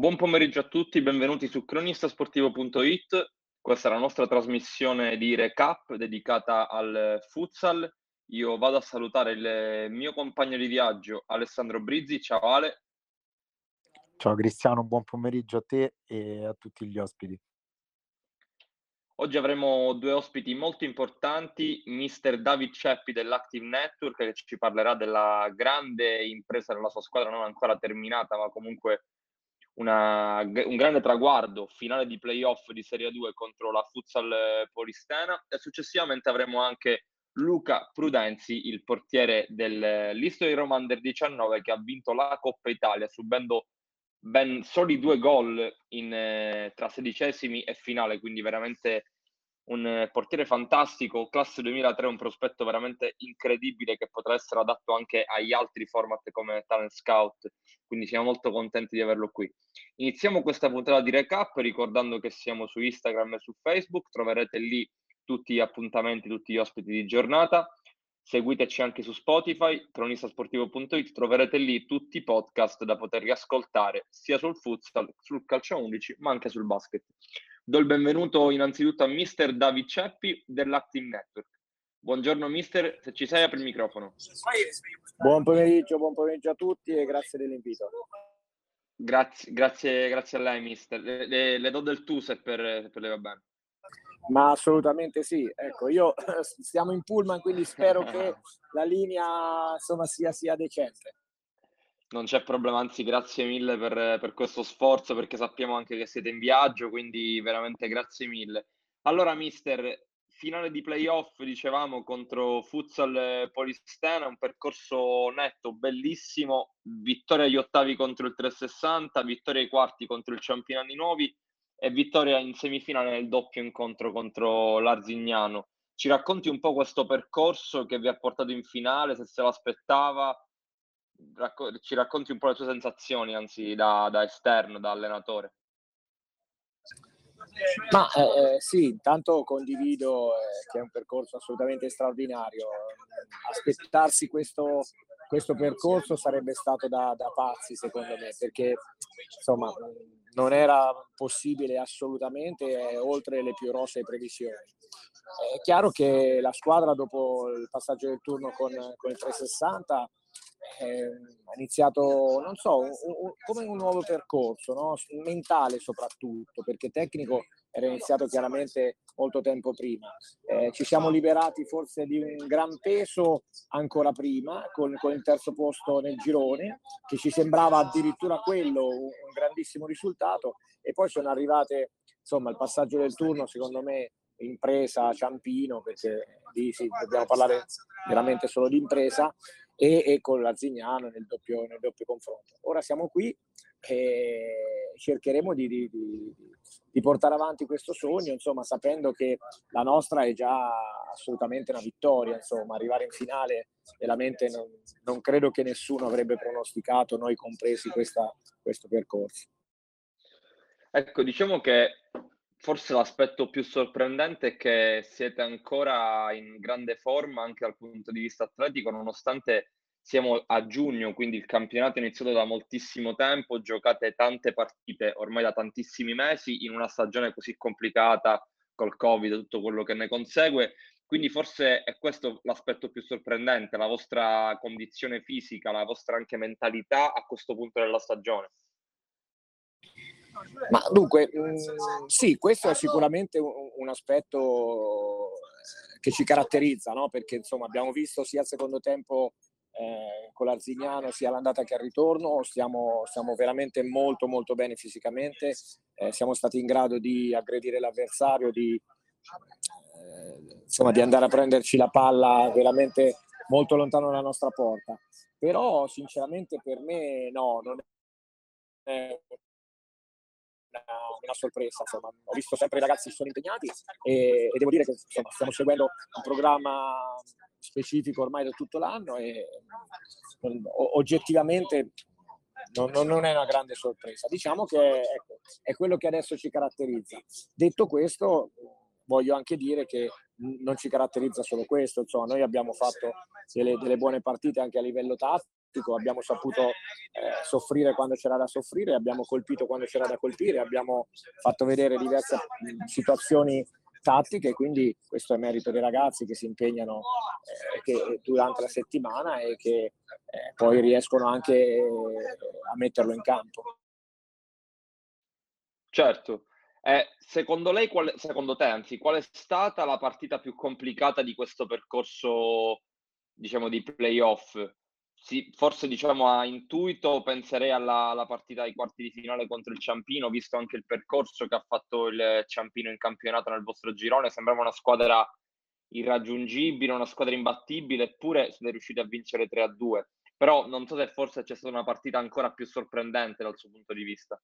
Buon pomeriggio a tutti, benvenuti su cronistasportivo.it. Questa è la nostra trasmissione di recap dedicata al futsal. Io vado a salutare il mio compagno di viaggio Alessandro Brizzi. Ciao Ale. Ciao Cristiano, buon pomeriggio a te e a tutti gli ospiti. Oggi avremo due ospiti molto importanti, Mister David Ceppi dell'Active Network che ci parlerà della grande impresa della sua squadra, non ancora terminata, ma comunque una, un grande traguardo, finale di playoff di Serie 2 contro la Futsal Polistena e successivamente avremo anche Luca Prudenzi, il portiere dell'History Roma Under 19 che ha vinto la Coppa Italia subendo ben soli due gol in, eh, tra sedicesimi e finale, quindi veramente un eh, portiere fantastico, classe 2003, un prospetto veramente incredibile che potrà essere adatto anche agli altri format come Talent Scout, quindi siamo molto contenti di averlo qui. Iniziamo questa puntata di recap ricordando che siamo su Instagram e su Facebook, troverete lì tutti gli appuntamenti, tutti gli ospiti di giornata. Seguiteci anche su Spotify, cronistasportivo.it, troverete lì tutti i podcast da poter riascoltare sia sul futsal, sul calcio 11, ma anche sul basket. Do il benvenuto innanzitutto a Mister David Ceppi dell'Active Network. Buongiorno mister, se ci sei apri il microfono. Buon pomeriggio, buon pomeriggio a tutti e grazie dell'invito. Grazie, grazie, grazie a lei mister. Le, le, le do del tu se per, per lei va bene. Ma assolutamente sì. Ecco, io stiamo in pullman, quindi spero che la linea insomma sia, sia decente. Non c'è problema, anzi grazie mille per, per, questo sforzo perché sappiamo anche che siete in viaggio, quindi veramente grazie mille. Allora, mister, finale di playoff, dicevamo, contro Futsal Polistena, un percorso netto, bellissimo, vittoria agli ottavi contro il 360, vittoria ai quarti contro il Ciampino Anni Nuovi e vittoria in semifinale nel doppio incontro contro l'Arzignano. Ci racconti un po' questo percorso che vi ha portato in finale, se se l'aspettava, racco- ci racconti un po' le tue sensazioni, anzi da, da esterno, da allenatore. Ma eh, eh, sì, intanto condivido eh, che è un percorso assolutamente straordinario. Aspettarsi questo, questo percorso sarebbe stato da, da, pazzi, secondo me, perché insomma non era possibile assolutamente eh, oltre le più rosee previsioni. È chiaro che la squadra dopo il passaggio del turno con, con il 360 eh, ha iniziato, non so, un, un, come un nuovo percorso, no? mentale soprattutto, perché tecnico era iniziato chiaramente molto tempo prima. Eh, ci siamo liberati forse di un gran peso ancora prima, con, con, il terzo posto nel girone, che ci sembrava addirittura quello un, un grandissimo risultato, e poi sono arrivate, insomma, il passaggio del turno, secondo me, impresa Ciampino, perché lì sì, dobbiamo parlare veramente solo di impresa, e, e con l'Arzignano nel doppio, nel doppio confronto. Ora siamo qui e cercheremo di, di, di, di, portare avanti questo sogno, insomma, sapendo che la nostra è già assolutamente una vittoria, insomma, arrivare in finale veramente non, non credo che nessuno avrebbe pronosticato, noi compresi, questa, questo percorso. Ecco, diciamo che forse l'aspetto più sorprendente è che siete ancora in grande forma anche dal punto di vista atletico, nonostante siamo a giugno, quindi il campionato è iniziato da moltissimo tempo, giocate tante partite ormai da tantissimi mesi in una stagione così complicata col Covid e tutto quello che ne consegue. Quindi forse è questo l'aspetto più sorprendente, la vostra condizione fisica, la vostra anche mentalità a questo punto della stagione. Ma dunque, mh, mm, sì, questo è sicuramente un, un, aspetto che ci caratterizza, no? perché insomma abbiamo visto sia al secondo tempo eh, con l'Arzignano sia all'andata che al ritorno, stiamo, stiamo veramente molto molto bene fisicamente, eh, siamo stati in grado di aggredire l'avversario, di, eh, insomma, di andare a prenderci la palla veramente molto lontano dalla nostra porta. Però sinceramente per me no, non è una, una, sorpresa. Insomma. Ho visto sempre i ragazzi che sono impegnati e, e devo dire che insomma, stiamo seguendo un programma specifico ormai da tutto l'anno e oggettivamente non, non, è una grande sorpresa. Diciamo che ecco, è quello che adesso ci caratterizza. Detto questo, voglio anche dire che non ci caratterizza solo questo, insomma, noi abbiamo fatto delle, delle buone partite anche a livello tattico abbiamo saputo eh, soffrire quando c'era da soffrire, abbiamo colpito quando c'era da colpire, abbiamo fatto vedere diverse situazioni tattiche, quindi questo è merito dei ragazzi che si impegnano eh, che, durante la settimana e che eh, poi riescono anche eh, a metterlo in campo. Certo. Eh, secondo lei, qual, secondo te, anzi, qual è stata la partita più complicata di questo percorso, diciamo, di playoff? Sì, forse diciamo a intuito penserei alla, alla, partita ai quarti di finale contro il Ciampino, visto anche il percorso che ha fatto il Ciampino in campionato nel vostro girone, sembrava una squadra irraggiungibile, una squadra imbattibile, eppure siete riusciti a vincere 3 a 2. Però non so se forse c'è stata una partita ancora più sorprendente dal suo punto di vista.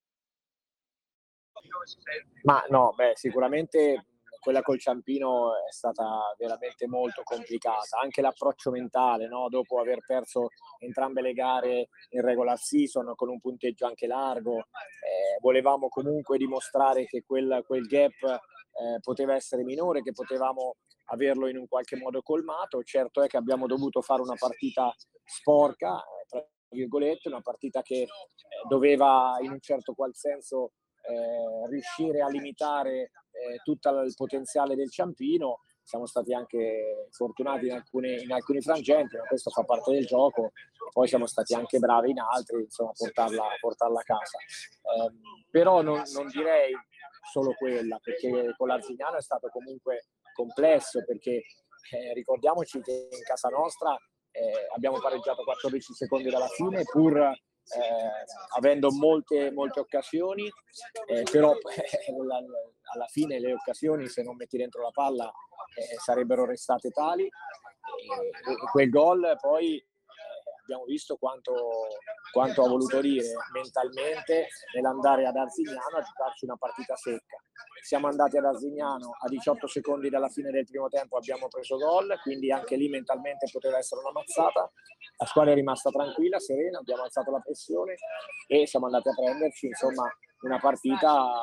Ma no, beh, sicuramente quella col Ciampino è stata veramente molto complicata, anche l'approccio mentale, no? dopo aver perso entrambe le gare in regular season con un punteggio anche largo, eh, volevamo comunque dimostrare che quel, quel gap eh, poteva essere minore, che potevamo averlo in un qualche modo colmato, certo è che abbiamo dovuto fare una partita sporca, tra virgolette, una partita che eh, doveva in un certo qual senso eh, riuscire a limitare eh, tutto il potenziale del Ciampino. Siamo stati anche fortunati in alcuni, in alcuni frangenti, ma questo fa parte del gioco. Poi siamo stati anche bravi in altri, insomma, a portarla, portarla a casa. Eh, però non, non direi solo quella, perché con l'Arzignano è stato comunque complesso, perché eh, ricordiamoci che in casa nostra eh, abbiamo pareggiato 14 secondi dalla fine, pur eh, avendo molte, molte occasioni, eh, però alla fine le occasioni se non metti dentro la palla eh, sarebbero restate tali. E quel gol poi abbiamo visto quanto, quanto ha voluto dire mentalmente nell'andare ad Arzignano a giocarci una partita secca. Siamo andati ad Arzignano a 18 secondi dalla fine del primo tempo, abbiamo preso gol, quindi anche lì mentalmente poteva essere una mazzata. La squadra è rimasta tranquilla, serena, abbiamo alzato la pressione e siamo andati a prenderci insomma una partita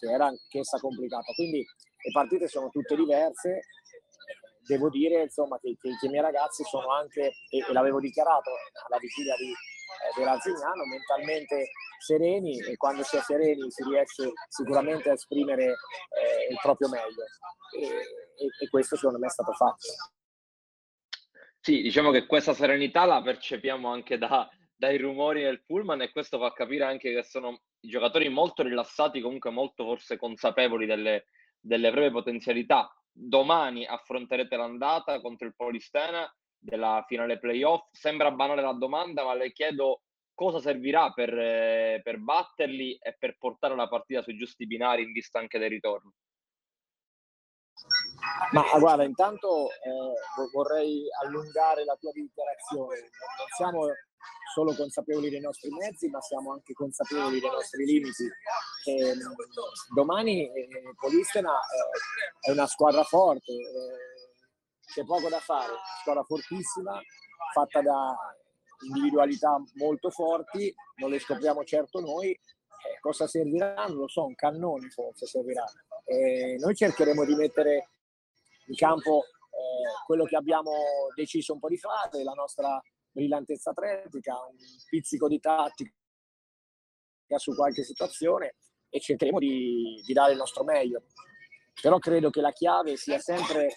che era anch'essa complicata. Quindi le partite sono tutte diverse, devo dire insomma, che, che, che, i miei ragazzi sono anche, e, e l'avevo dichiarato alla vigilia di, eh, dell'Arzignano, mentalmente sereni e quando si è sereni si riesce sicuramente a esprimere eh, il proprio meglio e, e, e questo secondo me è stato fatto. Sì, diciamo che questa serenità la percepiamo anche da, dai rumori del pullman e questo fa capire anche che sono giocatori molto rilassati, comunque molto forse consapevoli delle, delle proprie potenzialità domani affronterete l'andata contro il Polistena della finale playoff. Sembra banale la domanda, ma le chiedo cosa servirà per, eh, per batterli e per portare la partita sui giusti binari in vista anche del ritorno. Ma guarda, intanto eh, vorrei allungare la tua dichiarazione. Non siamo solo consapevoli dei nostri mezzi, ma siamo anche consapevoli dei nostri limiti. E, ehm, domani eh, Polistena eh, è una squadra forte, eh, c'è poco da fare, squadra fortissima, fatta da individualità molto forti, non le scopriamo certo noi. Eh, cosa servirà? Non lo so, un cannone forse servirà. noi cercheremo di mettere in campo eh, quello che abbiamo deciso un po' di fare, la nostra brillantezza atletica, un pizzico di tattica su qualche situazione e cercheremo di, di dare il nostro meglio. Però credo che la chiave sia sempre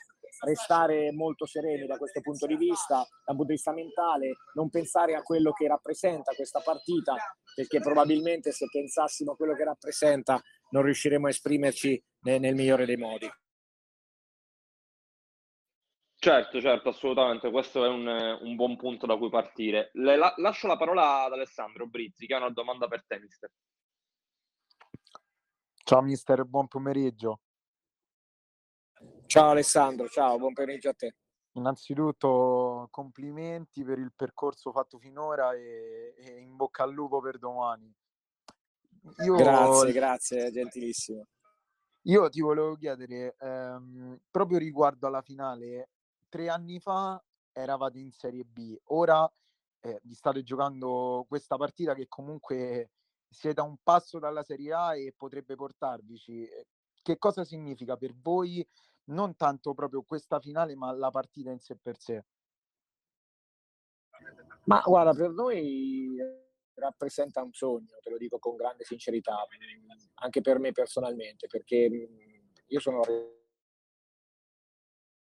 restare molto sereni da questo punto di vista, dal punto di vista mentale, non pensare a quello che rappresenta questa partita, perché probabilmente se pensassimo a quello che rappresenta non riusciremo a esprimerci nel, nel migliore dei modi. Certo, certo, assolutamente, questo è un, un buon punto da cui partire. Le, la, lascio la parola ad Alessandro Brizzi, che ha una domanda per te, mister. Ciao mister, buon pomeriggio. Ciao Alessandro, ciao, buon pomeriggio a te. Innanzitutto complimenti per il percorso fatto finora e, e in bocca al lupo per domani. Io... Grazie, grazie, gentilissimo. Io ti volevo chiedere, ehm, proprio riguardo alla finale, tre anni fa eravate in Serie B, ora eh, vi state giocando questa partita che comunque siete a un passo dalla Serie A e potrebbe portarvici. Eh, che cosa significa per voi non tanto proprio questa finale, ma la partita in sé per sé? Ma guarda, per noi rappresenta un sogno, te lo dico con grande sincerità, anche per me personalmente, perché io sono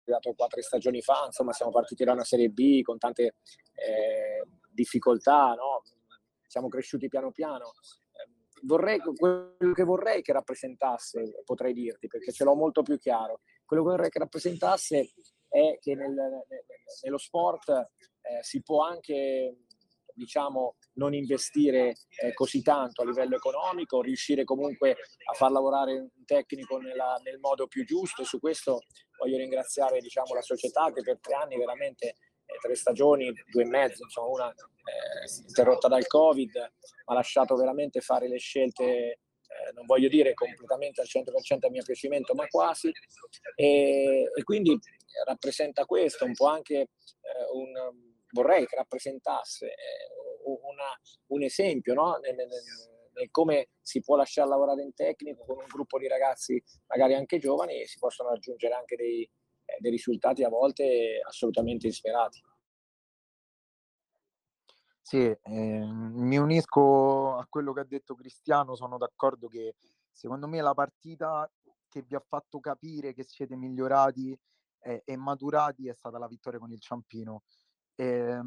arrivato quattro stagioni fa, insomma siamo partiti da una Serie B con tante eh, difficoltà, no? siamo cresciuti piano piano. Vorrei, quello che vorrei che rappresentasse, potrei dirti, perché ce l'ho molto più chiaro, quello che vorrei che rappresentasse è che nel, nello sport eh, si può anche diciamo, non investire eh, così tanto a livello economico, riuscire comunque a far lavorare un tecnico nella, nel modo più giusto. Su questo voglio ringraziare diciamo, la società che per tre anni veramente eh, tre stagioni, due e mezzo, insomma una eh, interrotta dal Covid, mi ha lasciato veramente fare le scelte, eh, non voglio dire completamente al 100% a mio piacimento, ma quasi. E, e quindi rappresenta questo, un po' anche eh, un vorrei che rappresentasse eh, una, un esempio no? nel, nel, come si può lasciare lavorare in tecnico con un gruppo di ragazzi magari anche giovani e si possono raggiungere anche dei, eh, dei risultati a volte assolutamente insperati. Sì, eh, mi unisco a quello che ha detto Cristiano, sono d'accordo che secondo me la partita che vi ha fatto capire che siete migliorati eh, e maturati è stata la vittoria con il Ciampino. Eh,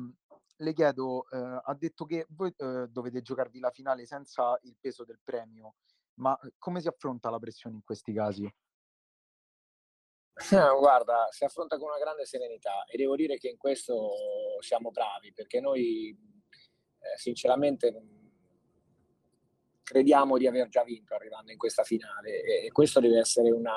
le chiedo, eh, ha detto che voi eh, dovete giocarvi la finale senza il peso del premio, ma eh, come si affronta la pressione in questi casi? Guarda, si affronta con una grande serenità e devo dire che in questo siamo bravi perché noi eh, sinceramente crediamo di aver già vinto arrivando in questa finale e questo deve essere una,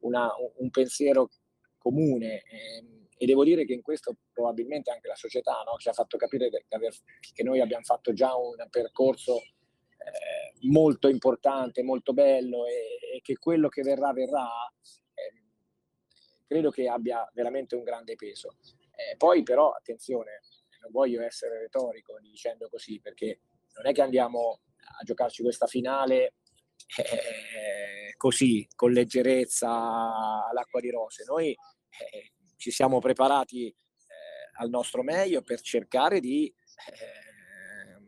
una, un pensiero comune. Eh, e devo dire che in questo probabilmente anche la società no, ci ha fatto capire che, che, noi abbiamo fatto già un percorso eh, molto importante, molto bello e, e, che quello che verrà verrà, eh, credo che abbia veramente un grande peso. Eh, poi però, attenzione, non voglio essere retorico dicendo così, perché non è che andiamo a giocarci questa finale eh, così, con leggerezza all'acqua di rose. Noi eh, ci siamo preparati eh, al nostro meglio per cercare di eh,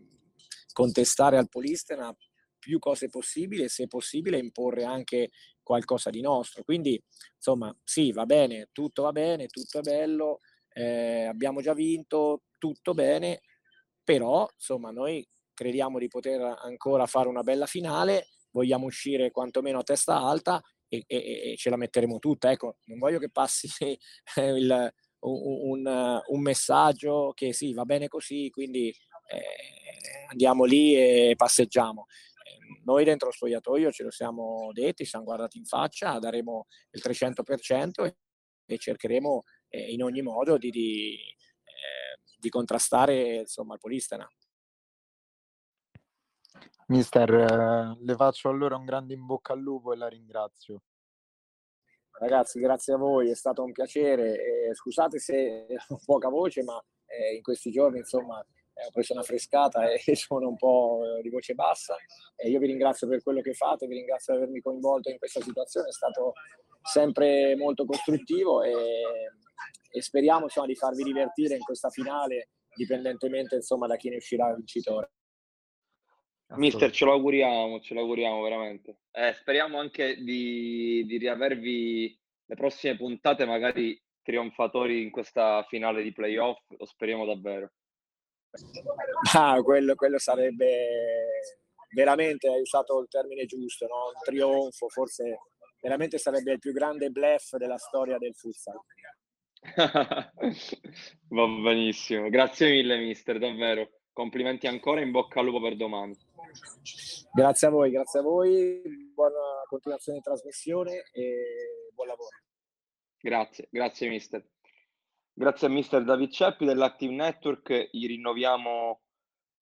contestare al Polistena più cose possibili e se possibile imporre anche qualcosa di nostro. Quindi insomma sì, va bene, tutto va bene, tutto è bello, eh, abbiamo già vinto, tutto bene, però insomma noi crediamo di poter ancora fare una bella finale, vogliamo uscire quantomeno a testa alta e, e, e ce la metteremo tutta. Ecco, non voglio che passi il, un, un, messaggio che sì, va bene così, quindi eh, andiamo lì e passeggiamo. Eh, noi dentro lo spogliatoio ce lo siamo detti, siamo guardati in faccia, daremo il 300% e, e cercheremo eh, in ogni modo di, di, eh, di contrastare insomma, il Polistena. Mister, eh, le faccio allora un grande in bocca al lupo e la ringrazio. Ragazzi, grazie a voi, è stato un piacere. Eh, scusate se ho poca voce, ma eh, in questi giorni insomma ho preso una frescata e sono un po' eh, di voce bassa. Io vi ringrazio per quello che fate, vi ringrazio di avermi coinvolto in questa situazione, è stato sempre molto costruttivo e, e speriamo insomma, di farvi divertire in questa finale, dipendentemente insomma, da chi ne uscirà vincitore. Mister, ce lo auguriamo, ce lo auguriamo veramente. Eh, speriamo anche di, di riavervi le prossime puntate, magari trionfatori in questa finale di playoff, lo speriamo davvero. Ah, quello, quello sarebbe veramente, hai usato il termine giusto, no? un trionfo, forse veramente sarebbe il più grande bluff della storia del futsal. Va benissimo, grazie mille mister, davvero. Complimenti ancora, in bocca al lupo per domani. Grazie a voi, grazie a voi, buona continuazione di trasmissione e buon lavoro. Grazie, grazie mister. Grazie a mister David Ceppi dell'Active Network, gli rinnoviamo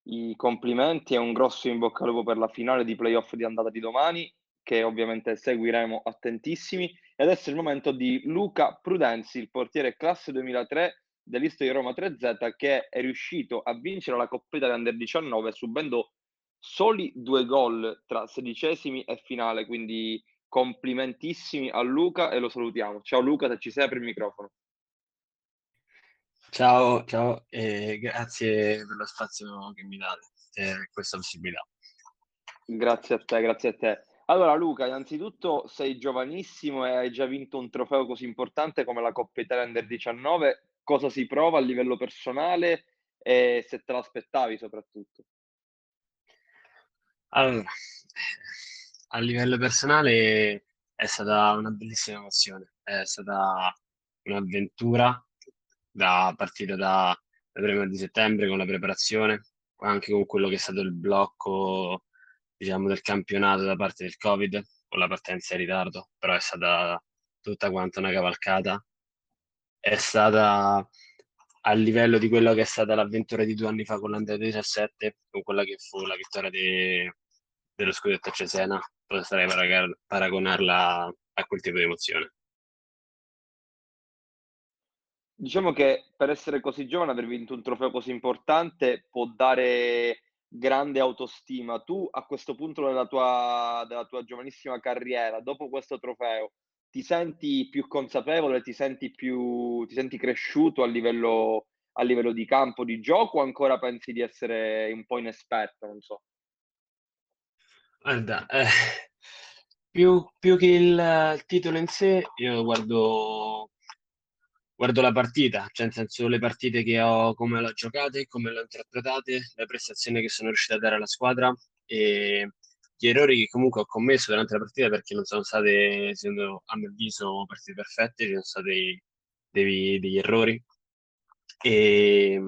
i complimenti e un grosso in bocca al lupo per la finale di playoff di andata di domani, che ovviamente seguiremo attentissimi. E adesso è il momento di Luca Prudenzi, il portiere classe 2003 dell'Isto di Roma 3Z, che è riuscito a vincere la Coppa Italia Under 19 subendo soli due gol tra sedicesimi e finale, quindi complimentissimi a Luca e lo salutiamo. Ciao Luca, se ci sei apri il microfono. Ciao, ciao e grazie per lo spazio che mi date e questa possibilità. Grazie a te, grazie a te. Allora Luca, innanzitutto sei giovanissimo e hai già vinto un trofeo così importante come la Coppa Italia Under 19. Cosa si prova a livello personale e se te l'aspettavi soprattutto? Allora, a livello personale è stata una bellissima emozione, è stata un'avventura da partire da, prima di settembre con la preparazione, anche con quello che è stato il blocco diciamo, del campionato da parte del Covid, con la partenza in ritardo, però è stata tutta quanta una cavalcata. È stata a livello di quello che è stata l'avventura di due anni fa con l'Andrea 17, con quella che fu la vittoria de, dello scudetto a Cesena, potrei paragonarla a quel tipo di emozione. Diciamo che per essere così giovane, aver vinto un trofeo così importante può dare grande autostima. Tu a questo punto della tua, della tua giovanissima carriera, dopo questo trofeo, ti senti più consapevole, ti senti più ti senti cresciuto a livello, a livello di campo di gioco o ancora pensi di essere un po' inesperto? Non so. Guarda, eh, più, più che il, titolo in sé, io guardo guardo la partita, cioè nel senso le partite che ho, come l'ho giocate, come l'ho interpretate, le prestazioni che sono riuscito a dare alla squadra e gli errori che comunque ho commesso durante la partita perché non sono state, secondo a mio avviso, partite perfette, ci sono stati degli errori. E,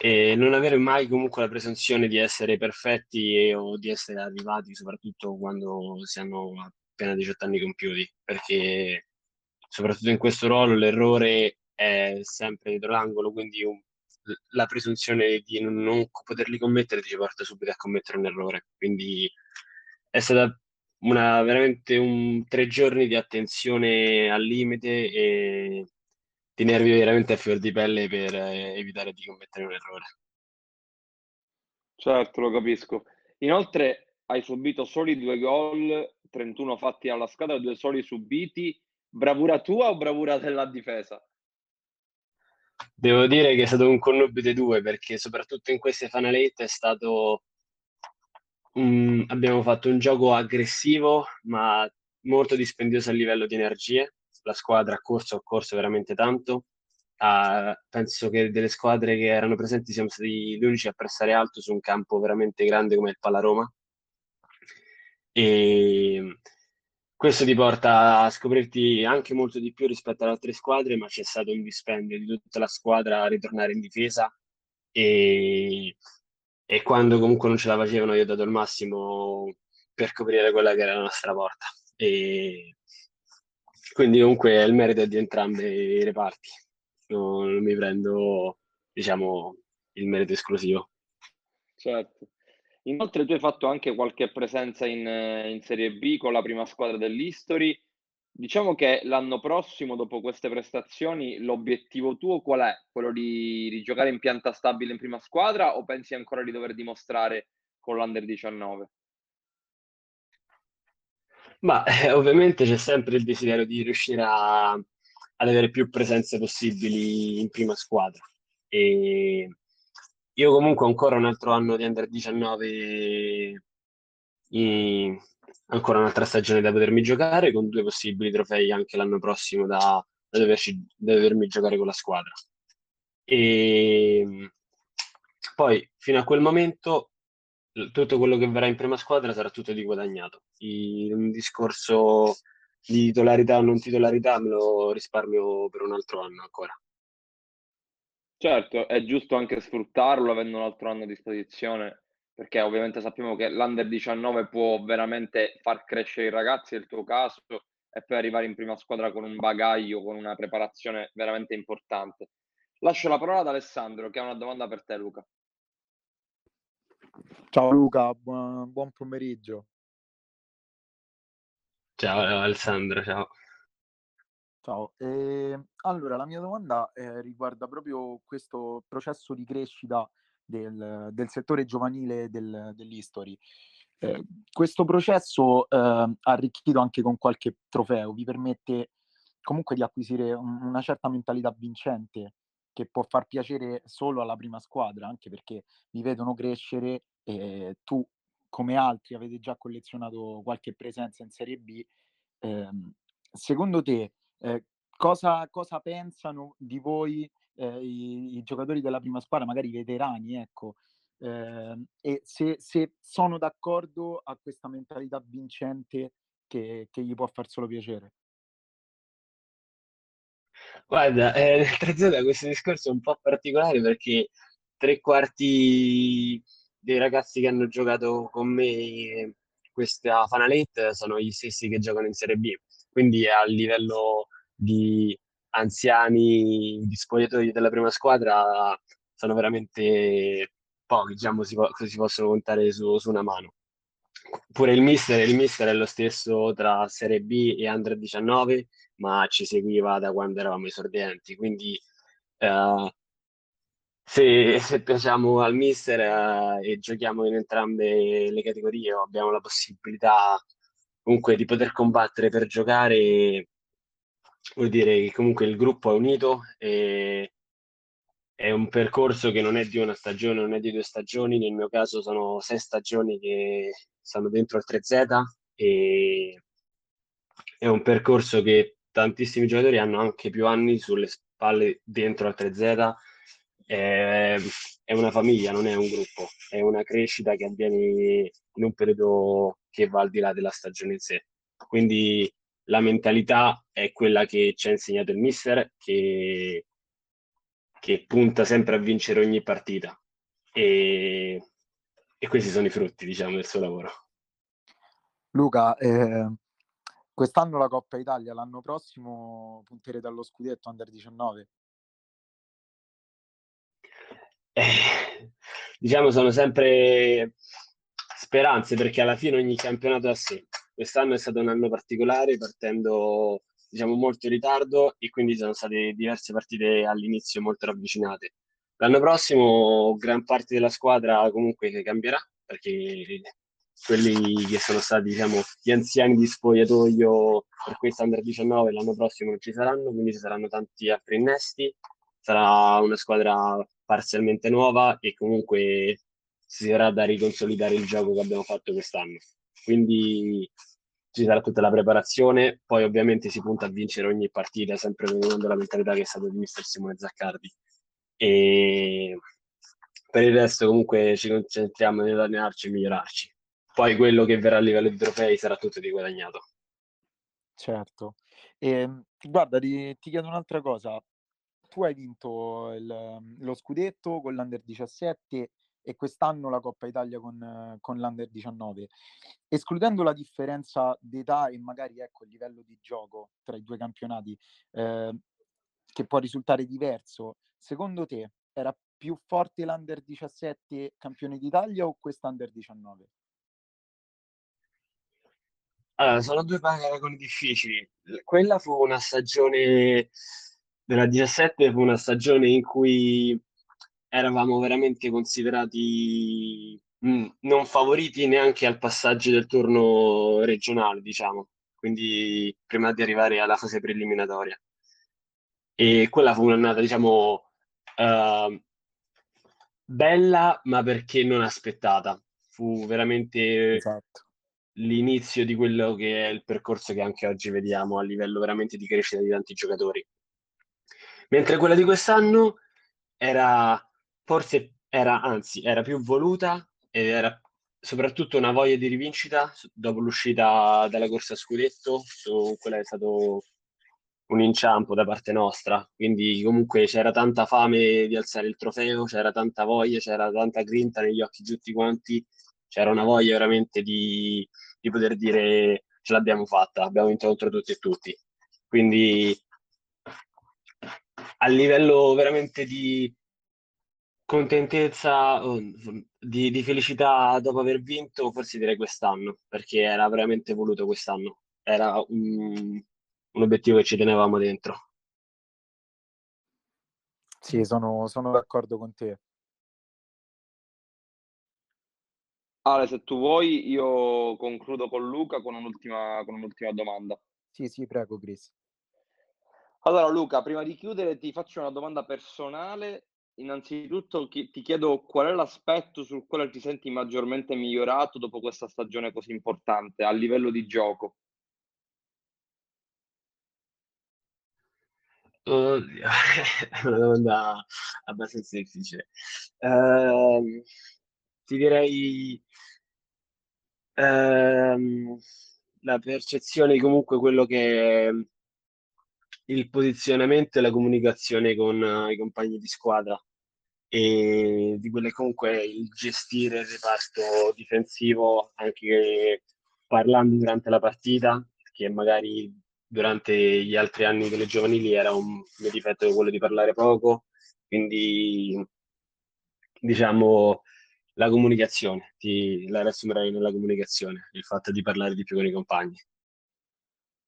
e non avere mai comunque la presunzione di essere perfetti e, o di essere arrivati, soprattutto quando si hanno appena 18 anni compiuti, perché soprattutto in questo ruolo l'errore è sempre dietro l'angolo, quindi un, la presunzione di non, non, poterli commettere ti porta subito a commettere un errore. Quindi è stata una, veramente un tre giorni di attenzione al limite e di nervi veramente a fior di pelle per eh, evitare di commettere un errore. Certo, lo capisco. Inoltre hai subito soli due gol, 31 fatti alla squadra, due soli subiti Bravura tua o bravura della difesa? Devo dire che è stato un connubio dei due perché soprattutto in queste fanalette è stato um, abbiamo fatto un gioco aggressivo ma molto dispendioso a livello di energie. La squadra ha corso, ha corso veramente tanto. Uh, penso che delle squadre che erano presenti siamo stati gli unici a pressare alto su un campo veramente grande come il Palaroma. E questo ti porta a scoprirti anche molto di più rispetto alle altre squadre, ma c'è stato un dispendio di tutta la squadra a ritornare in difesa e, e quando comunque non ce la facevano io ho dato il massimo per coprire quella che era la nostra porta. E quindi comunque il merito è di entrambi i reparti, non, non mi prendo diciamo il merito esclusivo. Certo. Inoltre tu hai fatto anche qualche presenza in, in Serie B con la prima squadra dell'History. Diciamo che l'anno prossimo, dopo queste prestazioni, l'obiettivo tuo qual è? Quello di, di giocare in pianta stabile in prima squadra o pensi ancora di dover dimostrare con l'Under 19? Ma eh, ovviamente c'è sempre il desiderio di riuscire a, ad avere più presenze possibili in prima squadra. E io comunque ancora un altro anno di Under 19, in, ancora un'altra stagione da potermi giocare, con due possibili trofei anche l'anno prossimo da, da, doverci, da dovermi giocare con la squadra. E poi fino a quel momento tutto quello che verrà in prima squadra sarà tutto di guadagnato. I, un discorso di titolarità o non titolarità me lo risparmio per un altro anno ancora. Certo, è giusto anche sfruttarlo avendo un altro anno a disposizione, perché ovviamente sappiamo che l'Under 19 può veramente far crescere i ragazzi, nel tuo caso, e poi arrivare in prima squadra con un bagaglio, con una preparazione veramente importante. Lascio la parola ad Alessandro, che ha una domanda per te, Luca. Ciao Luca, buon, buon pomeriggio. Ciao Alessandro, ciao. Ciao, ehm, allora la mia domanda, ehm, riguarda proprio questo processo di crescita del del settore giovanile del dell'History. Ehm, questo processo, ehm, arricchito anche con qualche trofeo, vi permette comunque di acquisire un, una certa mentalità vincente che può far piacere solo alla prima squadra, anche perché vi vedono crescere e tu come altri avete già collezionato qualche presenza in Serie B. Eh, secondo te eh, cosa, cosa, pensano di voi eh, i, i, giocatori della prima squadra, magari i veterani, ecco, eh, e se, se, sono d'accordo a questa mentalità vincente che, che gli può far solo piacere? Guarda, eh, nel 3Z questo discorso è un po' particolare perché tre quarti dei ragazzi che hanno giocato con me questa Fanalette sono gli stessi che giocano in Serie B, quindi a livello di anziani, di spogliatori della prima squadra sono veramente pochi, diciamo, si, po- si possono contare su, su, una mano. Pure il mister, il mister è lo stesso tra Serie B e Under 19, ma ci seguiva da quando eravamo esordienti, quindi uh, se, se, al mister uh, e giochiamo in entrambe le categorie o abbiamo la possibilità comunque di poter combattere per giocare, vuol dire che comunque il gruppo è unito e è un percorso che non è di una stagione, non è di due stagioni, nel mio caso sono sei stagioni che stanno dentro il 3Z e è un percorso che tantissimi giocatori hanno anche più anni sulle spalle dentro al 3Z. È, è una famiglia, non è un gruppo, è una crescita che avviene in un periodo che va al di là della stagione in sé. Quindi la mentalità è quella che ci ha insegnato il mister, che che punta sempre a vincere ogni partita e, e questi sono i frutti, diciamo, del suo lavoro. Luca, eh, quest'anno la Coppa Italia, l'anno prossimo punterete allo scudetto Under 19? Eh, diciamo sono sempre speranze perché alla fine ogni campionato ha sé. Quest'anno è stato un anno particolare partendo diciamo, molto in ritardo e quindi sono state diverse partite all'inizio molto ravvicinate. L'anno prossimo gran parte della squadra comunque cambierà perché quelli che sono stati diciamo, gli anziani di spogliatoio per questa Under 19 l'anno prossimo non ci saranno, quindi ci saranno tanti altri innesti, sarà una squadra parzialmente nuova e comunque si sarà da riconsolidare il gioco che abbiamo fatto quest'anno. Quindi ci sarà tutta la preparazione, poi ovviamente si punta a vincere ogni partita, sempre venendo la mentalità che è stata di mister Simone Zaccardi. E per il resto comunque ci concentriamo nell'allenarci e migliorarci. Poi quello che verrà a livello di trofei sarà tutto di guadagnato. Certo. E, ehm, guarda, ti, ti chiedo un'altra cosa. Tu hai vinto il, lo scudetto con l'Under 17 e quest'anno la Coppa Italia con, con l'Under 19. Escludendo la differenza d'età e magari ecco, il livello di gioco tra i due campionati, eh, che può risultare diverso, secondo te era più forte l'Under 17 campione d'Italia o quest'Under 19? Allora, sono due paragoni difficili. Quella fu una stagione della 17, fu una stagione in cui eravamo veramente considerati mh, mm, non favoriti neanche al passaggio del turno regionale, diciamo, quindi prima di arrivare alla fase preliminatoria. E quella fu un'annata, diciamo, uh, bella, ma perché non aspettata. Fu veramente esatto. l'inizio di quello che è il percorso che anche oggi vediamo a livello veramente di crescita di tanti giocatori. Mentre quella di quest'anno era forse era, anzi, era più voluta ed era soprattutto una voglia di rivincita dopo l'uscita dalla corsa a scudetto, su quella è stato un inciampo da parte nostra, quindi comunque c'era tanta fame di alzare il trofeo, c'era tanta voglia, c'era tanta grinta negli occhi di tutti quanti, c'era una voglia veramente di, di poter dire ce l'abbiamo fatta, abbiamo vinto contro tutti e tutti. Quindi a livello veramente di, contentezza, oh, di, di, felicità dopo aver vinto, forse direi quest'anno, perché era veramente voluto quest'anno. Era un, un obiettivo che ci tenevamo dentro. Sì, sono, sono d'accordo con te. Ale, se tu vuoi, io concludo con Luca con un'ultima, con un'ultima domanda. Sì, sì, prego, Chris. Allora Luca, prima di chiudere ti faccio una domanda personale. Innanzitutto ti chiedo qual è l'aspetto sul quale ti senti maggiormente migliorato dopo questa stagione così importante a livello di gioco. È una domanda abbastanza difficile. Ehm, ti direi ehm, la percezione comunque quello che il posizionamento e la comunicazione con i compagni di squadra e di quelle comunque il gestire il reparto difensivo anche parlando durante la partita, che magari durante gli altri anni delle giovanili era un mio difetto quello di parlare poco, quindi diciamo la comunicazione, ti, la riassumerei nella comunicazione, il fatto di parlare di più con i compagni.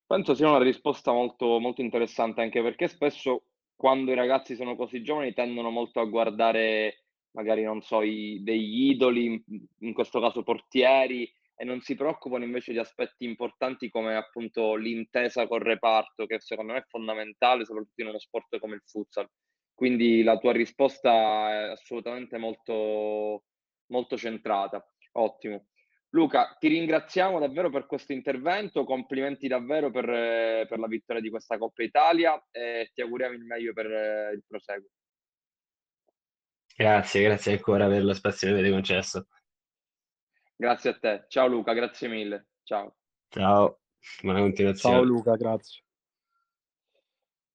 Penso sia una risposta molto, molto interessante anche perché spesso quando i ragazzi sono così giovani tendono molto a guardare magari, non so, i, degli idoli, in questo caso portieri, e non si preoccupano invece di aspetti importanti come appunto l'intesa col reparto, che secondo me è fondamentale, soprattutto in uno sport come il futsal. Quindi la tua risposta è assolutamente molto, molto centrata. Ottimo. Luca, ti ringraziamo davvero per questo intervento, complimenti davvero per, per la vittoria di questa Coppa Italia e ti auguriamo il meglio per il proseguo. Grazie, grazie ancora per lo spazio che avete concesso. Grazie a te. Ciao Luca, grazie mille. Ciao. Ciao, buona continuazione. Ciao Luca, grazie.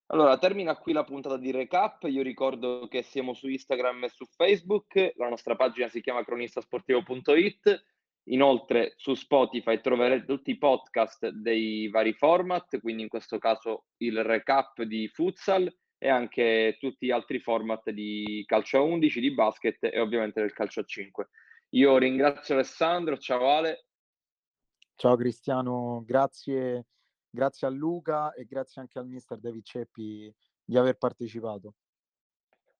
Allora, termina qui la puntata di Recap. Io ricordo che siamo su Instagram e su Facebook. La nostra pagina si chiama cronistasportivo.it. Inoltre su Spotify troverete tutti i podcast dei vari format, quindi in questo caso il recap di futsal e anche tutti gli altri format di calcio a 11, di basket e ovviamente del calcio a 5. Io ringrazio Alessandro, ciao Ale. Ciao Cristiano, grazie, grazie a Luca e grazie anche al mister David Ceppi di aver partecipato.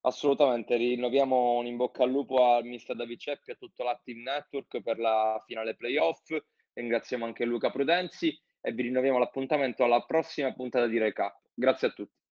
Assolutamente, rinnoviamo un in bocca al lupo al mister David Ceppi e a tutto l'Active Network per la finale playoff. Ringraziamo anche Luca Prudenzi e vi rinnoviamo l'appuntamento alla prossima puntata di Recap. Grazie a tutti.